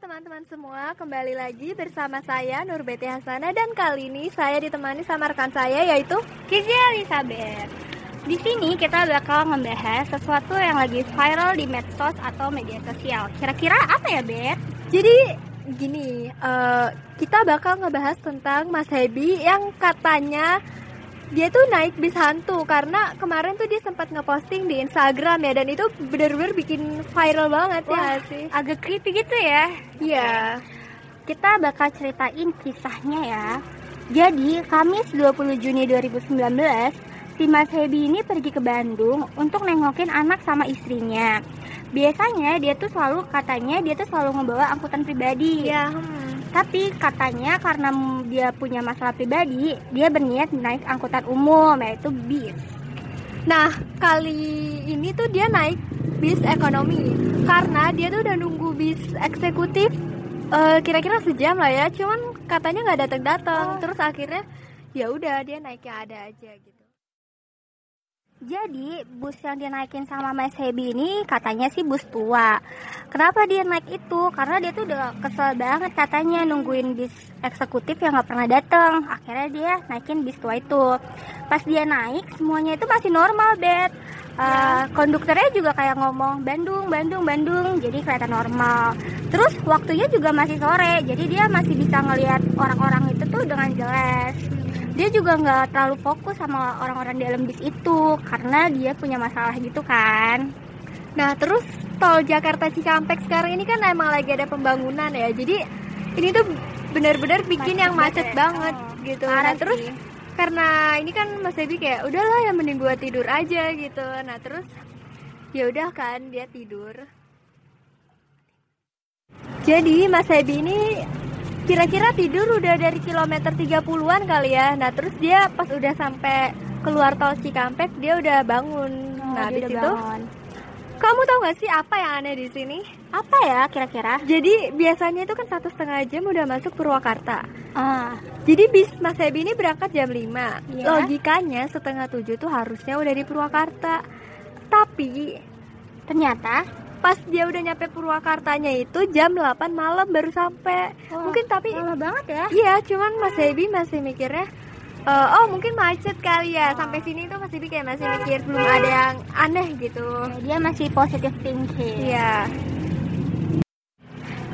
teman-teman semua, kembali lagi bersama saya Nur Beti Hasana dan kali ini saya ditemani sama rekan saya yaitu Kizzy Elizabeth. Di sini kita bakal membahas sesuatu yang lagi viral di medsos atau media sosial. Kira-kira apa ya, Bet? Jadi gini, eh, kita bakal ngebahas tentang Mas Hebi yang katanya dia tuh naik bis hantu karena kemarin tuh dia sempat ngeposting di Instagram ya dan itu bener-bener bikin viral banget ya Wah, nggak sih. Agak creepy gitu ya. Iya. Kita bakal ceritain kisahnya ya. Jadi, Kamis 20 Juni 2019, si Mas Hebi ini pergi ke Bandung untuk nengokin anak sama istrinya. Biasanya dia tuh selalu katanya dia tuh selalu ngebawa angkutan pribadi. Iya. hmm. Tapi katanya karena dia punya masalah pribadi, dia berniat naik angkutan umum yaitu bis. Nah, kali ini tuh dia naik bis ekonomi karena dia tuh udah nunggu bis eksekutif eh, kira-kira sejam lah ya. Cuman katanya nggak datang-datang. Oh. Terus akhirnya ya udah dia naik yang ada aja gitu. Jadi bus yang dinaikin sama Mas Hebi ini katanya sih bus tua. Kenapa dia naik itu? Karena dia tuh udah kesel banget katanya nungguin bis eksekutif yang nggak pernah datang. Akhirnya dia naikin bis tua itu. Pas dia naik semuanya itu masih normal, Bet. Uh, konduktornya juga kayak ngomong Bandung, Bandung, Bandung, jadi kelihatan normal. Terus waktunya juga masih sore, jadi dia masih bisa ngelihat orang-orang itu tuh dengan jelas dia juga nggak terlalu fokus sama orang-orang di dalam bis itu karena dia punya masalah gitu kan Nah, terus tol Jakarta Cikampek sekarang ini kan emang lagi ada pembangunan ya. Jadi ini tuh benar-benar bikin Macet yang macet banget ya. banget Oh, gitu. Nah, terus sih. karena ini kan Mas Debi kayak udahlah yang mending gua tidur aja gitu. Nah, terus ya udah kan dia tidur. Jadi Mas Debi ini kira-kira tidur udah dari kilometer 30-an kali ya. Nah, terus dia pas udah sampai keluar tol Cikampek dia udah bangun. Oh, nah, di situ bangun. kamu tahu gak sih apa yang aneh di sini? apa ya kira-kira Jadi biasanya itu kan satu setengah jam udah masuk Purwakarta. ah Jadi bis Mas Hebi ini berangkat jam 5 Iya. Logikanya setengah tujuh tuh harusnya udah di Purwakarta. Tapi ternyata pas dia udah nyampe Purwakartanya itu jam 8 malam baru sampai. Wah, Mungkin tapi lama banget ya iya cuman Mas Hebi masih mikirnya eh, oh mungkin macet kali ya sampai sini tuh Mas Hebi kayak masih mikir belum ada yang aneh gitu. dia masih positive thinking Iya.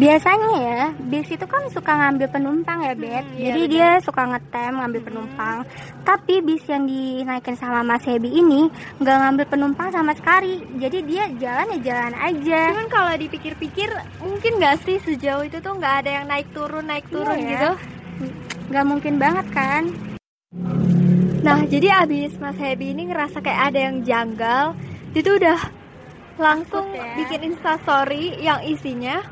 Biasanya ya bis itu kan suka ngambil penumpang ya Bet Hmm, iya, jadi benar. dia suka ngetem ngambil penumpang tapi bis yang dinaikin sama Mas Hebi ini nggak ngambil penumpang sama sekali jadi dia jalan ya jalan aja Cuman kalau dipikir-pikir mungkin nggak sih sejauh itu tuh nggak ada yang naik turun naik turun Iya ya. gitu. nggak mungkin banget kan Nah jadi abis Mas Hebi ini ngerasa kayak ada yang janggal, dia tuh udah langsung Takut ya. bikin instastory yang isinya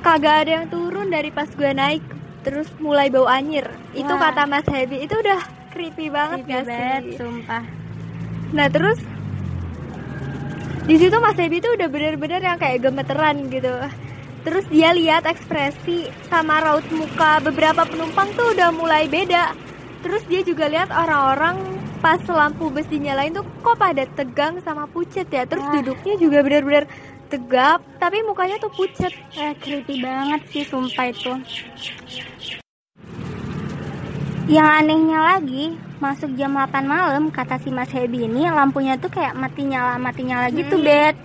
kagak ada yang turun dari pas gue naik terus mulai bau anyir. Itu kata Mas Hebi itu udah creepy banget Creepy gak banget, sih? sumpah Nah terus di situ Mas Debi tuh udah bener-bener yang kayak gemeteran gitu. Terus dia lihat ekspresi sama raut muka beberapa penumpang tuh udah mulai beda. Terus dia juga lihat orang-orang pas lampu bus dinyalain tuh kok pada tegang sama pucet ya. Terus Wah. duduknya juga bener-bener tegap tapi mukanya tuh pucet. eh, creepy banget sih sumpah itu yang anehnya lagi masuk jam 8 malam kata si Mas Hebi ini lampunya tuh kayak mati nyala mati nyala gitu Hmm. bet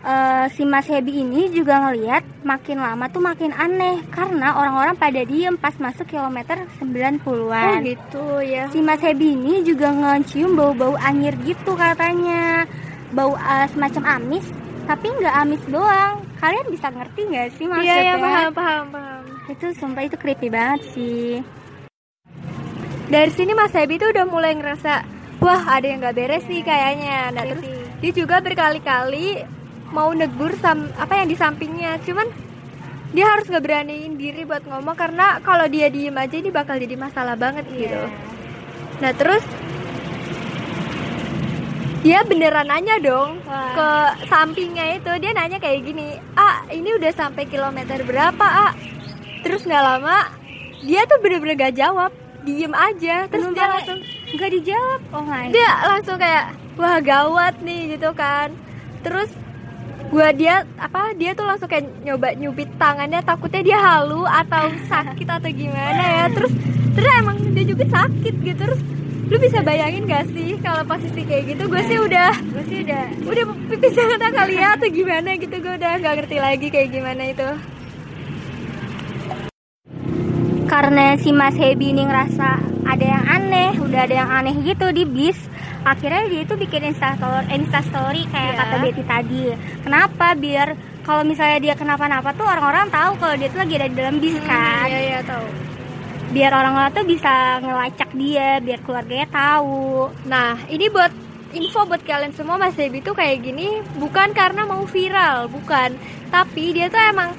Eh, si Mas Hebi ini juga ngeliat makin lama tuh makin aneh karena orang-orang pada diem pas masuk kilometer Oh 90-an gitu ya. si Mas Hebi ini juga ngecium bau-bau anyir gitu katanya bau eh, semacam amis tapi nggak amis doang. Kalian bisa ngerti nggak sih Iya maksudnya? ya paham paham paham. itu sumpah itu creepy banget sih. Dari sini Mas Hebi tuh udah mulai ngerasa wah ada yang nggak beres nih kayaknya. Nah terus dia juga berkali-kali mau negur sam apa yang di sampingnya. Cuman dia harus nggak beraniin diri buat ngomong karena kalau dia diem aja ini bakal jadi masalah banget gitu. Iya. nah terus dia beneran nanya dong Wah. ke sampingnya itu. Dia nanya kayak gini ah ini udah sampai kilometer berapa ah terus nggak lama dia tuh bener-bener gak jawab. Diem aja. Terus dia langsung nggak dijawab. Oh my. Dia langsung kayak wah gawat nih gitu kan. Terus gua dia apa dia tuh langsung kayak nyoba nyubit tangannya. Takutnya dia halu atau sakit atau gimana ya. Terus terus emang dia juga sakit gitu. Terus lu bisa bayangin gak sih kalau posisi kayak gitu gue sih udah gue sih udah udah pipis mata kali ya atau gimana gitu gue udah nggak ngerti lagi kayak gimana itu karena si Mas Hebi ini ngerasa ada yang aneh, udah ada yang aneh gitu di bis. Akhirnya dia itu bikin instastory, instastory kayak Iya. kata Betty tadi. Kenapa? Biar kalau misalnya dia kenapa-napa tuh orang-orang tahu kalau dia tuh lagi ada di dalam bis kan. iya iya tahu Biar orang-orang tuh bisa ngelacak dia, biar keluarganya tahu. nah ini buat info buat kalian semua Mas Debi tuh kayak gini bukan karena mau viral bukan tapi dia tuh emang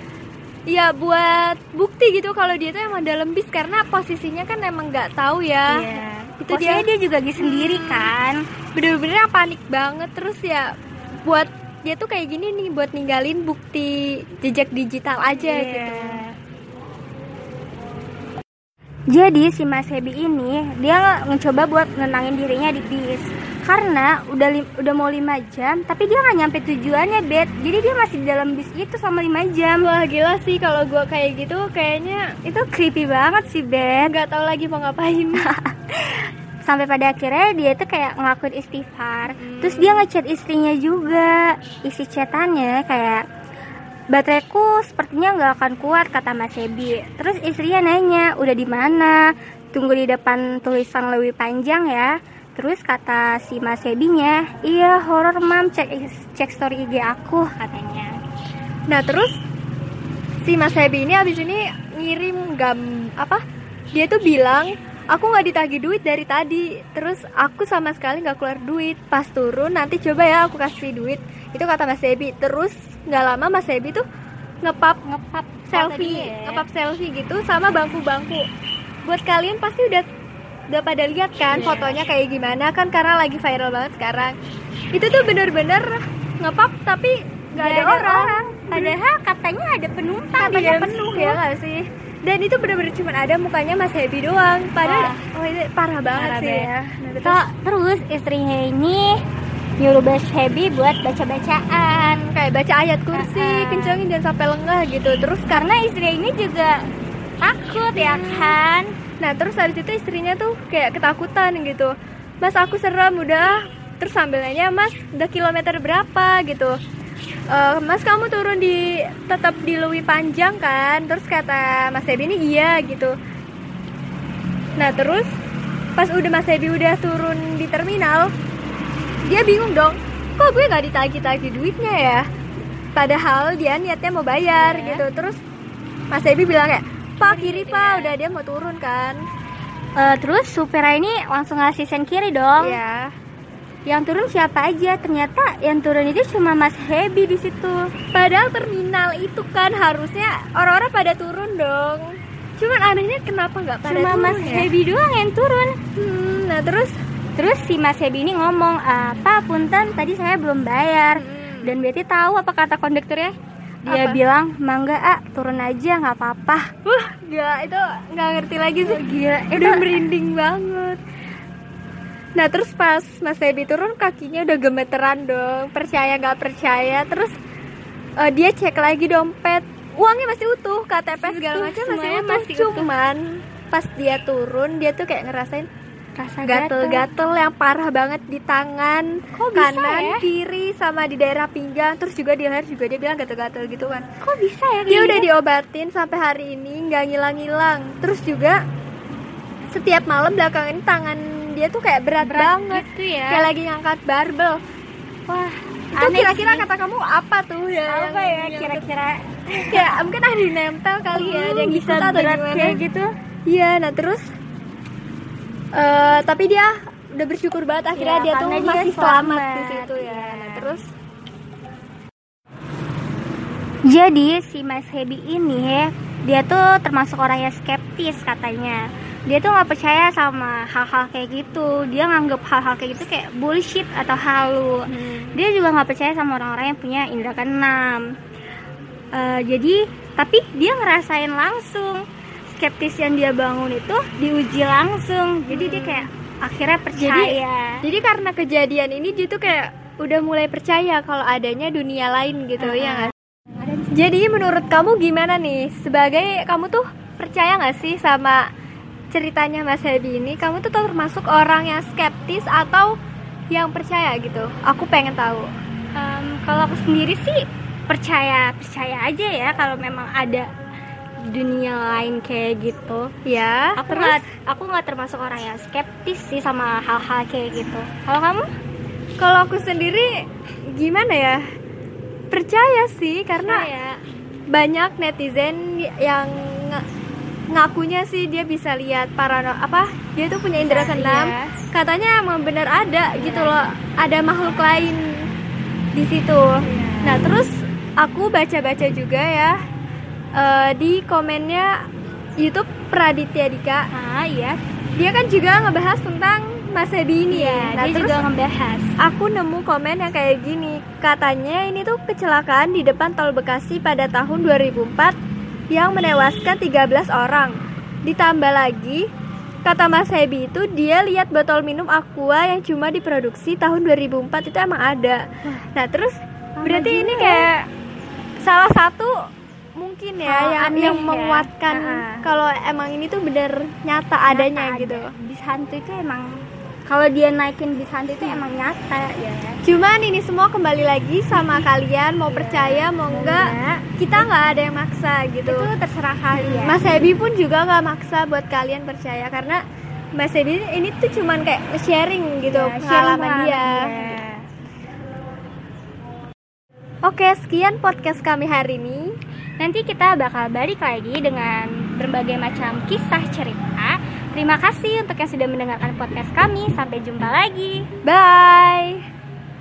ya buat bukti gitu kalau dia tuh emang dalam bis karena posisinya kan emang nggak tahu ya Iya. Itu dia dia. juga lagi sendiri kan. bener-bener panik banget terus ya buat dia tuh kayak gini nih buat ninggalin bukti jejak digital aja Iya. gitu Jadi si Mas Hebi ini dia mencoba buat nenangin dirinya di bis. Karena udah lim- udah mau lima jam tapi dia nggak nyampe tujuannya bet jadi dia masih di dalam bis itu sama lima jam. Wah gila sih kalau gua kayak gitu kayaknya itu creepy banget sih bet nggak tahu lagi mau ngapain. Sampai pada akhirnya dia tuh kayak ngelakuin istighfar. Hmm. terus dia ngechat istrinya juga isi chatannya kayak bateraiku sepertinya nggak akan kuat kata Mas Hebi terus istrinya nanya udah di mana tunggu di depan tulisan lebih panjang ya terus kata si Mas Hebinya iya horor mam cek cek story IG aku katanya Nah terus si Mas Hebi ini abis ini ngirim gam apa? Dia tuh bilang aku nggak ditagih duit dari tadi. Terus aku sama sekali nggak keluar duit. Pas turun nanti coba ya aku kasih duit. Itu kata Mas Hebi. Terus nggak lama Mas Hebi tuh ngepap ngepap selfie, ngepap selfie gitu sama bangku-bangku. Buat kalian pasti udah udah pada lihat kan Iya. fotonya kayak gimana kan karena lagi viral banget sekarang. Itu tuh bener-bener ngepap tapi nggak ada, orang. padahal katanya ada penumpang katanya dalam penuh ya nggak sih dan itu bener-bener cuma ada mukanya Mas Happy doang padahal Wah. oh ini parah banget Parah sih ya Nah, terus- So, terus istrinya ini nyuruh Bas Happy buat baca-bacaan. Kayak baca ayat kursi Ah, ah. kencengin jangan sampai lengah gitu. Terus karena istrinya ini juga takut ya kan? Nah terus habis itu istrinya tuh kayak ketakutan gitu. Mas aku serem udah. Terus sambil nanya Mas udah kilometer berapa? gitu. "Eh, Mas kamu turun di tetap di Lewi Panjang kan? Terus kata Mas Debi ini iya gitu. Nah terus pas udah Mas Debi udah turun di terminal dia bingung dong kok gue nggak ditagi-tagi duitnya ya? Padahal dia niatnya mau bayar Iya. gitu. Terus Mas Debi bilang kayak pak kiri pak udah dia mau turun kan. Eh, terus supirnya ini langsung ngasih sen kiri dong. Iya. Yang turun siapa aja? Ternyata yang turun itu cuma Mas Happy di situ. Padahal terminal itu kan harusnya orang-orang pada turun dong. Cuman anehnya kenapa nggak pada cuma turun Mas ya? Happy doang yang turun. Hmm, nah terus terus si Mas Happy ini ngomong apa punten tadi saya belum bayar Hmm. dan Betty tahu apa kata konduktornya dia Apa? bilang mangga ah turun aja nggak apa-apa wah gila itu nggak ngerti lagi sih. gila Udah merinding banget. Nah terus pas Mas Debi turun kakinya udah gemeteran dong. Percaya nggak percaya. Terus eh, dia cek lagi dompet. Uangnya masih utuh, KTP segala macam masih utuh. masih utuh. Cuman pas dia turun dia tuh kayak ngerasain rasa gatel-gatel yang parah banget di tangan Kok bisa kanan ya? kiri sama di daerah pinggang. Terus juga di leher juga dia bilang gatel-gatel gitu kan. Kok bisa ya dia udah diobatin sampai hari ini nggak ngilang-ngilang. Terus juga setiap malam belakangan ini tangan dia tuh kayak berat, banget. gitu ya? Kayak lagi ngangkat barbel. Wah itu kira-kira kata kamu apa tuh ya apa yang- ya kira-kira? ya mungkin ada nempel kali ya ada yang bisa bisa berat kayak gitu? Iya, nah terus eh tapi dia udah bersyukur banget akhirnya Iya, dia tuh dia masih selamat, selamat, di situ ya. iya. Nah, terus Jadi si Mas Hebi ini dia tuh termasuk orang yang skeptis katanya. Dia tuh nggak percaya sama hal-hal kayak gitu. Dia nganggep hal-hal kayak gitu kayak bullshit atau halu. Dia juga nggak percaya sama orang-orang yang punya indera keenam. Eh, jadi tapi dia ngerasain langsung skeptis yang dia bangun itu diuji langsung. Jadi dia kayak akhirnya percaya. jadi karena kejadian ini dia tuh kayak udah mulai percaya kalau adanya dunia lain gitu Uh-uh. ya nggak? Jadi menurut kamu gimana nih sebagai kamu tuh percaya nggak sih sama ceritanya Mas Hebi ini? Kamu tuh termasuk orang yang skeptis atau yang percaya gitu? Aku pengen tahu. Em, kalau aku sendiri sih percaya percaya aja ya kalau memang ada dunia lain kayak gitu. Ya, Aku terus nggak aku nggak termasuk orang yang skeptis sih sama hal-hal kayak gitu. Kalau kamu? kalau aku sendiri gimana ya? Percaya sih karena Percaya. banyak netizen yang ng- ngakunya sih dia bisa lihat parano apa dia tuh punya indera keenam iya. katanya emang bener ada gitu loh ada makhluk lain di situ Iya. nah terus aku baca-baca juga ya eh, di komennya YouTube Praditya Dika Ah iya. dia kan juga ngebahas tentang Mas Hebi ini ya nah dia terus juga ngebahas. Aku nemu komen yang kayak gini Katanya ini tuh kecelakaan di depan tol Bekasi pada tahun 2004 Yang menewaskan 13 orang Ditambah lagi Kata Mas Hebi itu dia lihat botol minum Aqua yang cuma diproduksi tahun 2004 itu emang ada Nah terus berarti ini ya. kayak salah satu mungkin ya Hal yang, aneh yang ya. menguatkan kalau emang ini tuh bener nyata adanya Nyata gitu ada. Bis hantu itu emang kalau dia naikin bis hantu itu emang nyata ya. Cuman ini semua kembali lagi sama kalian mau percaya mau enggak Enggak. kita nggak ada yang maksa gitu. Itu terserah kalian. Mas Hebi pun juga nggak maksa buat kalian percaya karena Mas Hebi ini tuh cuman kayak sharing gitu Ya, pengalaman sharing dia. pengalaman Oke sekian podcast kami hari ini. Nanti kita bakal balik lagi dengan berbagai macam kisah cerita. Terima kasih untuk yang sudah mendengarkan podcast kami. Sampai jumpa lagi. Bye.